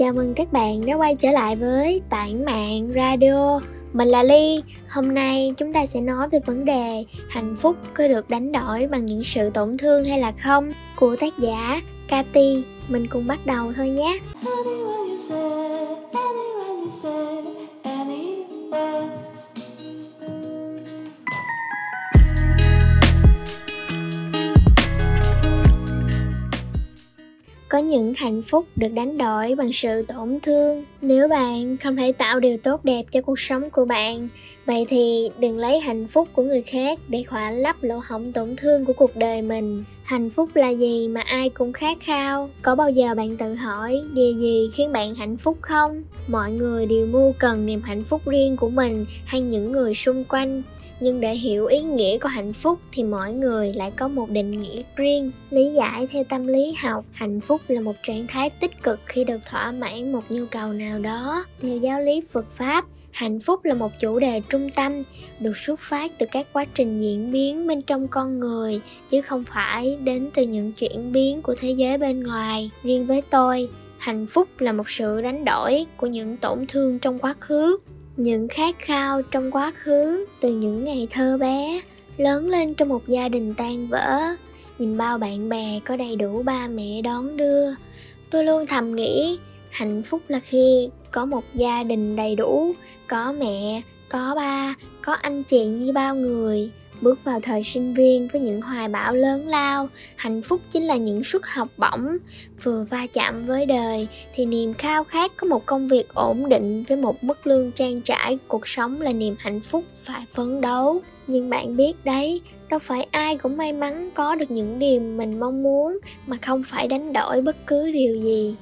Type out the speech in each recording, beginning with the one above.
Chào mừng các bạn đã quay trở lại với Tản Mạng Radio. Mình là Ly. Hôm nay chúng ta sẽ nói về vấn đề Hạnh phúc có được đánh đổi bằng những sự tổn thương hay là không Của tác giả Cathy. Mình cùng bắt đầu thôi nhé. Những hạnh phúc được đánh đổi bằng sự tổn thương. Nếu bạn không thể tạo điều tốt đẹp cho cuộc sống của bạn, vậy thì đừng lấy hạnh phúc của người khác để khỏa lấp lỗ hổng tổn thương của cuộc đời mình. Hạnh phúc là gì mà ai cũng khát khao? Có bao giờ bạn tự hỏi điều gì khiến bạn hạnh phúc không? Mọi người đều mưu cần niềm hạnh phúc riêng của mình hay những người xung quanh nhưng để hiểu ý nghĩa của hạnh phúc thì mỗi người lại có một định nghĩa riêng. Lý giải theo tâm lý học, hạnh phúc là một trạng thái tích cực khi được thỏa mãn một nhu cầu nào đó. Theo giáo lý phật pháp, hạnh phúc là một chủ đề trung tâm, được xuất phát từ các quá trình diễn biến bên trong con người, chứ không phải đến từ những chuyển biến của thế giới bên ngoài. Riêng với tôi, hạnh phúc là một sự đánh đổi của những tổn thương trong quá khứ những khát khao trong quá khứ từ những ngày thơ bé lớn lên trong một gia đình tan vỡ. Nhìn bao bạn bè có đầy đủ ba mẹ đón đưa, tôi luôn thầm nghĩ hạnh phúc là khi có một gia đình đầy đủ, có mẹ, có ba, có anh chị như bao người bước vào thời sinh viên với những hoài bão lớn lao. Hạnh phúc chính là những suất học bổng. Vừa va chạm với đời thì niềm khao khát có một công việc ổn định với một mức lương trang trải. Cuộc sống là niềm hạnh phúc phải phấn đấu. Nhưng bạn biết đấy đâu phải ai cũng may mắn có được những điều mình mong muốn mà không phải đánh đổi bất cứ điều gì.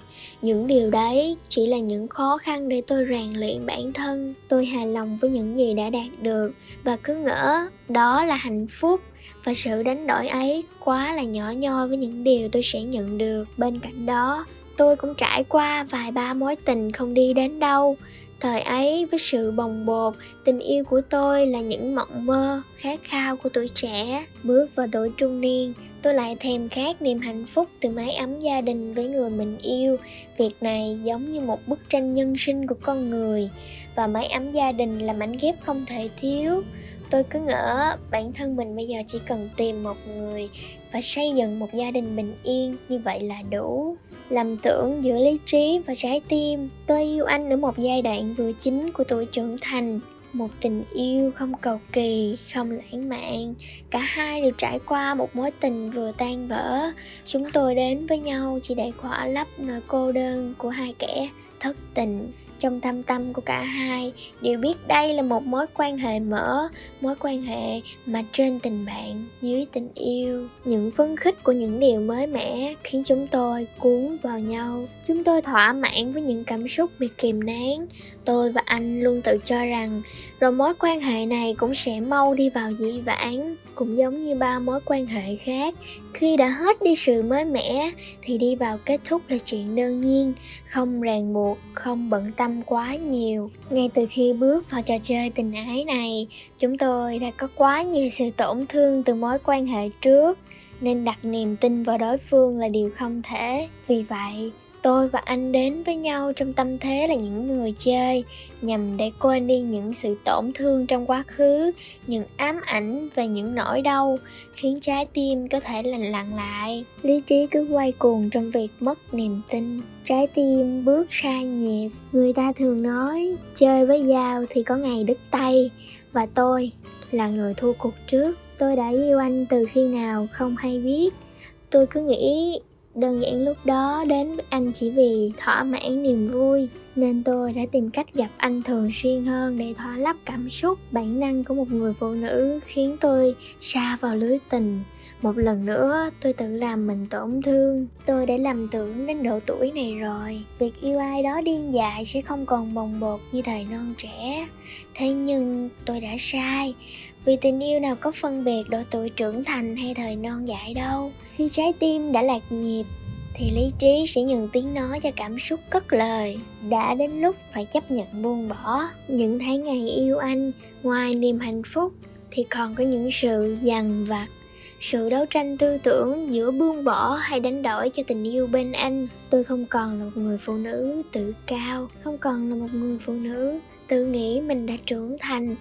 Những điều đấy chỉ là những khó khăn để tôi rèn luyện bản thân. Tôi hài lòng với những gì đã đạt được và cứ ngỡ đó là hạnh phúc. Và sự đánh đổi ấy quá là nhỏ nhoi với những điều tôi sẽ nhận được. Bên cạnh đó, tôi cũng trải qua vài ba mối tình không đi đến đâu thời ấy, với sự bồng bột, tình yêu của tôi là những mộng mơ khát khao của tuổi trẻ. Bước vào tuổi trung niên, tôi lại thèm khát niềm hạnh phúc từ mái ấm gia đình với người mình yêu. Việc này giống như một bức tranh nhân sinh của con người, và mái ấm gia đình là mảnh ghép không thể thiếu. Tôi cứ ngỡ, bản thân mình bây giờ chỉ cần tìm một người và xây dựng một gia đình bình yên, như vậy là đủ lầm tưởng giữa lý trí và trái tim, tôi yêu anh ở một giai đoạn vừa chính của tuổi trưởng thành. Một tình yêu không cầu kỳ, không lãng mạn. Cả hai đều trải qua một mối tình vừa tan vỡ. Chúng tôi đến với nhau chỉ để khỏa lấp nỗi cô đơn của hai kẻ thất tình trong thâm tâm của cả hai đều biết đây là một mối quan hệ mở, mối quan hệ mà trên tình bạn, dưới tình yêu. Những phấn khích của những điều mới mẻ khiến chúng tôi cuốn vào nhau. Chúng tôi thỏa mãn với những cảm xúc bị kìm nén. Tôi và anh luôn tự cho rằng rồi mối quan hệ này cũng sẽ mau đi vào dĩ vãng, cũng giống như ba mối quan hệ khác. Khi đã hết đi sự mới mẻ thì đi vào kết thúc là chuyện đơn nhiên. Không ràng buộc, không bận tâm quá nhiều. Ngay từ khi bước vào trò chơi tình ái này, chúng tôi đã có quá nhiều sự tổn thương từ mối quan hệ trước, nên đặt niềm tin vào đối phương là điều không thể. Vì vậy tôi và anh đến với nhau trong tâm thế là những người chơi, nhằm để quên đi những sự tổn thương trong quá khứ, những ám ảnh và những nỗi đau, khiến trái tim có thể lành lặn lại. Lý trí cứ quay cuồng trong việc mất niềm tin. Trái tim bước sai nhịp. Người ta thường nói, chơi với dao thì có ngày đứt tay. Và tôi là người thua cuộc trước. Tôi đã yêu anh từ khi nào không hay biết. Tôi cứ nghĩ đơn giản lúc đó đến với anh chỉ vì thỏa mãn niềm vui, nên tôi đã tìm cách gặp anh thường xuyên hơn để thỏa lấp cảm xúc, bản năng của một người phụ nữ, khiến tôi xa vào lưới tình. Một lần nữa, tôi tự làm mình tổn thương. Tôi đã lầm tưởng đến độ tuổi này rồi. Việc yêu ai đó điên dại sẽ không còn bồng bột như thời non trẻ. Thế nhưng tôi đã sai vì tình yêu nào có phân biệt độ tuổi trưởng thành hay thời non dại đâu. Khi trái tim đã lạc nhịp, thì lý trí sẽ nhường tiếng nói cho cảm xúc cất lời. Đã đến lúc phải chấp nhận buông bỏ. Những tháng ngày yêu anh ngoài niềm hạnh phúc, thì còn có những sự dằn vặt. Sự đấu tranh tư tưởng giữa buông bỏ hay đánh đổi cho tình yêu bên anh. Tôi không còn là một người phụ nữ tự cao, không còn là một người phụ nữ tự nghĩ mình đã trưởng thành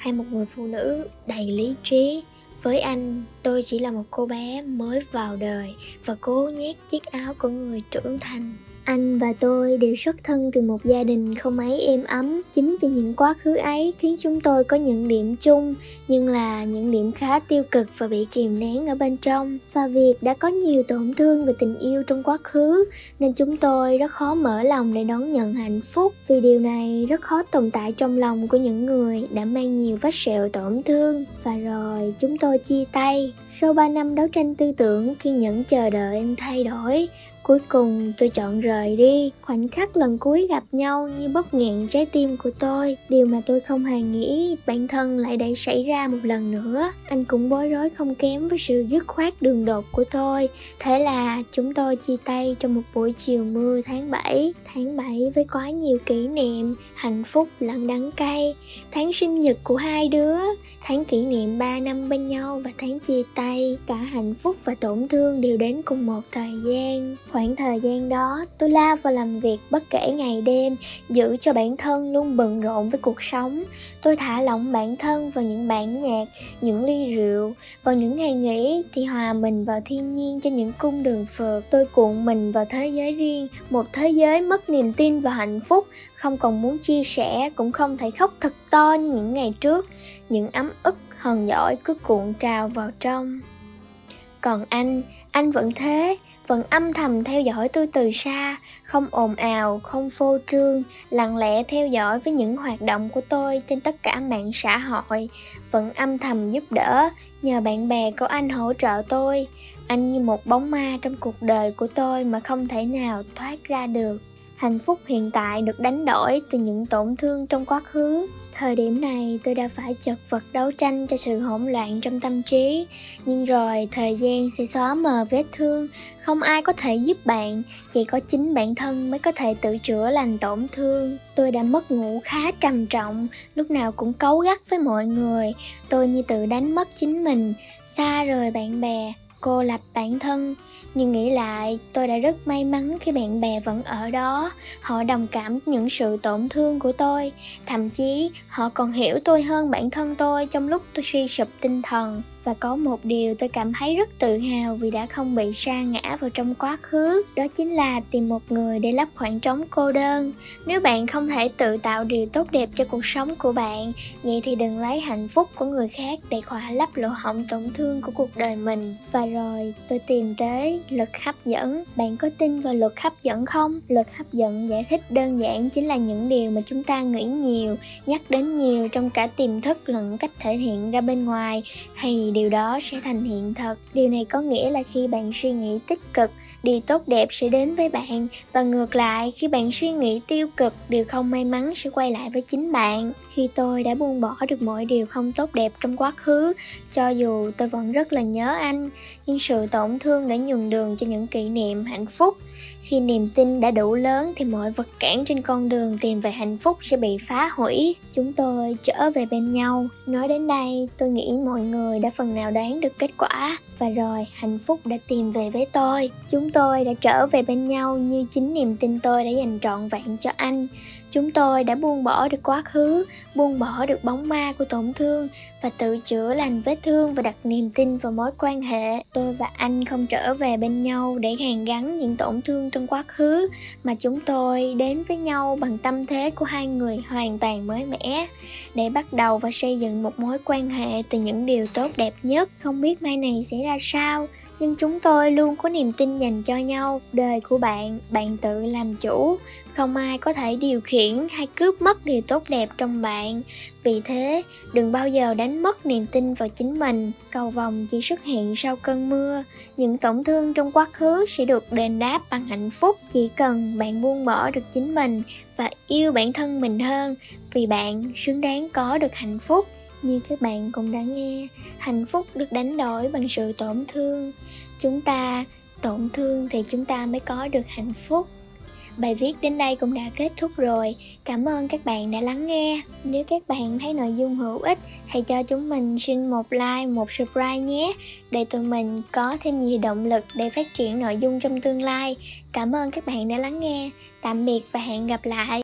hay một người phụ nữ đầy lý trí. Với anh, tôi chỉ là một cô bé mới vào đời và cố nhét chiếc áo của người trưởng thành anh và tôi đều xuất thân từ một gia đình không mấy êm ấm. Chính vì những quá khứ ấy khiến chúng tôi có những điểm chung, nhưng là những điểm khá tiêu cực và bị kìm nén ở bên trong. Và việc đã có nhiều tổn thương về tình yêu trong quá khứ, nên chúng tôi rất khó mở lòng để đón nhận hạnh phúc. Vì điều này rất khó tồn tại trong lòng của những người đã mang nhiều vết sẹo tổn thương. Và rồi chúng tôi chia tay. Sau 3 năm đấu tranh tư tưởng, kiên nhẫn chờ đợi anh thay đổi Cuối cùng tôi chọn rời đi. Khoảnh khắc lần cuối gặp nhau như bóp nghẹn trái tim của tôi. Điều mà tôi không hề nghĩ bản thân lại để xảy ra một lần nữa. Anh cũng bối rối không kém với sự dứt khoát đường đột của tôi. Thế là chúng tôi chia tay trong một buổi chiều mưa tháng 7 Tháng 7 với quá nhiều kỷ niệm, hạnh phúc lẫn đắng cay. Tháng sinh nhật của hai đứa Tháng kỷ niệm 3 năm bên nhau và tháng chia tay. Cả hạnh phúc và tổn thương đều đến cùng một thời gian. Khoảng thời gian đó, tôi lao vào làm việc bất kể ngày đêm, giữ cho bản thân luôn bận rộn với cuộc sống. Tôi thả lỏng bản thân vào những bản nhạc, những ly rượu. Vào những ngày nghỉ thì hòa mình vào thiên nhiên cho những cung đường phượt. Tôi cuộn mình vào thế giới riêng, một thế giới mất niềm tin và hạnh phúc, không còn muốn chia sẻ, cũng không thể khóc thật to như những ngày trước. Những ấm ức hờn giỏi cứ cuộn trào vào trong. Còn anh, anh vẫn thế, vẫn âm thầm theo dõi tôi từ xa, không ồn ào, không phô trương, lặng lẽ theo dõi với những hoạt động của tôi trên tất cả mạng xã hội, vẫn âm thầm giúp đỡ, nhờ bạn bè của anh hỗ trợ tôi. Anh như một bóng ma trong cuộc đời của tôi mà không thể nào thoát ra được. Hạnh phúc hiện tại được đánh đổi từ những tổn thương trong quá khứ. Thời điểm này tôi đã phải chật vật đấu tranh cho sự hỗn loạn trong tâm trí. Nhưng rồi thời gian sẽ xóa mờ vết thương. Không ai có thể giúp bạn, Chỉ có chính bản thân mới có thể tự chữa lành tổn thương. Tôi đã mất ngủ khá trầm trọng, Lúc nào cũng cấu gắt với mọi người. Tôi như tự đánh mất chính mình, Xa rời bạn bè cô lập bản thân. Nhưng nghĩ lại, tôi đã rất may mắn khi bạn bè vẫn ở đó. Họ đồng cảm những sự tổn thương của tôi. Thậm chí, họ còn hiểu tôi hơn bản thân tôi trong lúc tôi suy sụp tinh thần và có một điều tôi cảm thấy rất tự hào vì đã không bị sa ngã vào trong quá khứ, đó chính là tìm một người để lấp khoảng trống cô đơn. Nếu bạn không thể tự tạo điều tốt đẹp cho cuộc sống của bạn, vậy thì đừng lấy hạnh phúc của người khác để khỏa lấp lỗ hổng tổn thương của cuộc đời mình. Và rồi, tôi tìm tới luật hấp dẫn. Bạn có tin vào luật hấp dẫn không? Luật hấp dẫn giải thích đơn giản chính là những điều mà chúng ta nghĩ nhiều, nhắc đến nhiều trong cả tiềm thức lẫn cách thể hiện ra bên ngoài. Thì thì điều đó sẽ thành hiện thực điều này có nghĩa là khi bạn suy nghĩ tích cực, điều tốt đẹp sẽ đến với bạn. Và ngược lại, khi bạn suy nghĩ tiêu cực, điều không may mắn sẽ quay lại với chính bạn. Khi tôi đã buông bỏ được mọi điều không tốt đẹp trong quá khứ, cho dù tôi vẫn rất là nhớ anh, nhưng sự tổn thương đã nhường đường cho những kỷ niệm hạnh phúc. Khi niềm tin đã đủ lớn thì mọi vật cản trên con đường tìm về hạnh phúc sẽ bị phá hủy. Chúng tôi trở về bên nhau. Nói đến đây, tôi nghĩ mọi người đã phần nào đoán được kết quả. Và rồi, hạnh phúc đã tìm về với tôi. Chúng tôi đã trở về bên nhau như chính niềm tin tôi đã dành trọn vẹn cho anh chúng tôi đã buông bỏ được quá khứ, buông bỏ được bóng ma của tổn thương và tự chữa lành vết thương và đặt niềm tin vào mối quan hệ. Tôi và anh không trở về bên nhau để hàn gắn những tổn thương trong quá khứ, mà chúng tôi đến với nhau bằng tâm thế của hai người hoàn toàn mới mẻ. Để bắt đầu và xây dựng một mối quan hệ từ những điều tốt đẹp nhất, không biết mai này sẽ ra sao nhưng chúng tôi luôn có niềm tin dành cho nhau, đời của bạn bạn tự làm chủ. Không ai có thể điều khiển hay cướp mất điều tốt đẹp trong bạn. Vì thế, đừng bao giờ đánh mất niềm tin vào chính mình. Cầu vòng chỉ xuất hiện sau cơn mưa. Những tổn thương trong quá khứ sẽ được đền đáp bằng hạnh phúc. Chỉ cần bạn buông bỏ được chính mình và yêu bản thân mình hơn, vì bạn xứng đáng có được hạnh phúc như các bạn cũng đã nghe hạnh phúc được đánh đổi bằng sự tổn thương chúng ta tổn thương thì chúng ta mới có được hạnh phúc Bài viết đến đây cũng đã kết thúc rồi. Cảm ơn các bạn đã lắng nghe. Nếu các bạn thấy nội dung hữu ích, hãy cho chúng mình xin một like, một subscribe nhé, để tụi mình có thêm nhiều động lực để phát triển nội dung trong tương lai. Cảm ơn các bạn đã lắng nghe. Tạm biệt và hẹn gặp lại.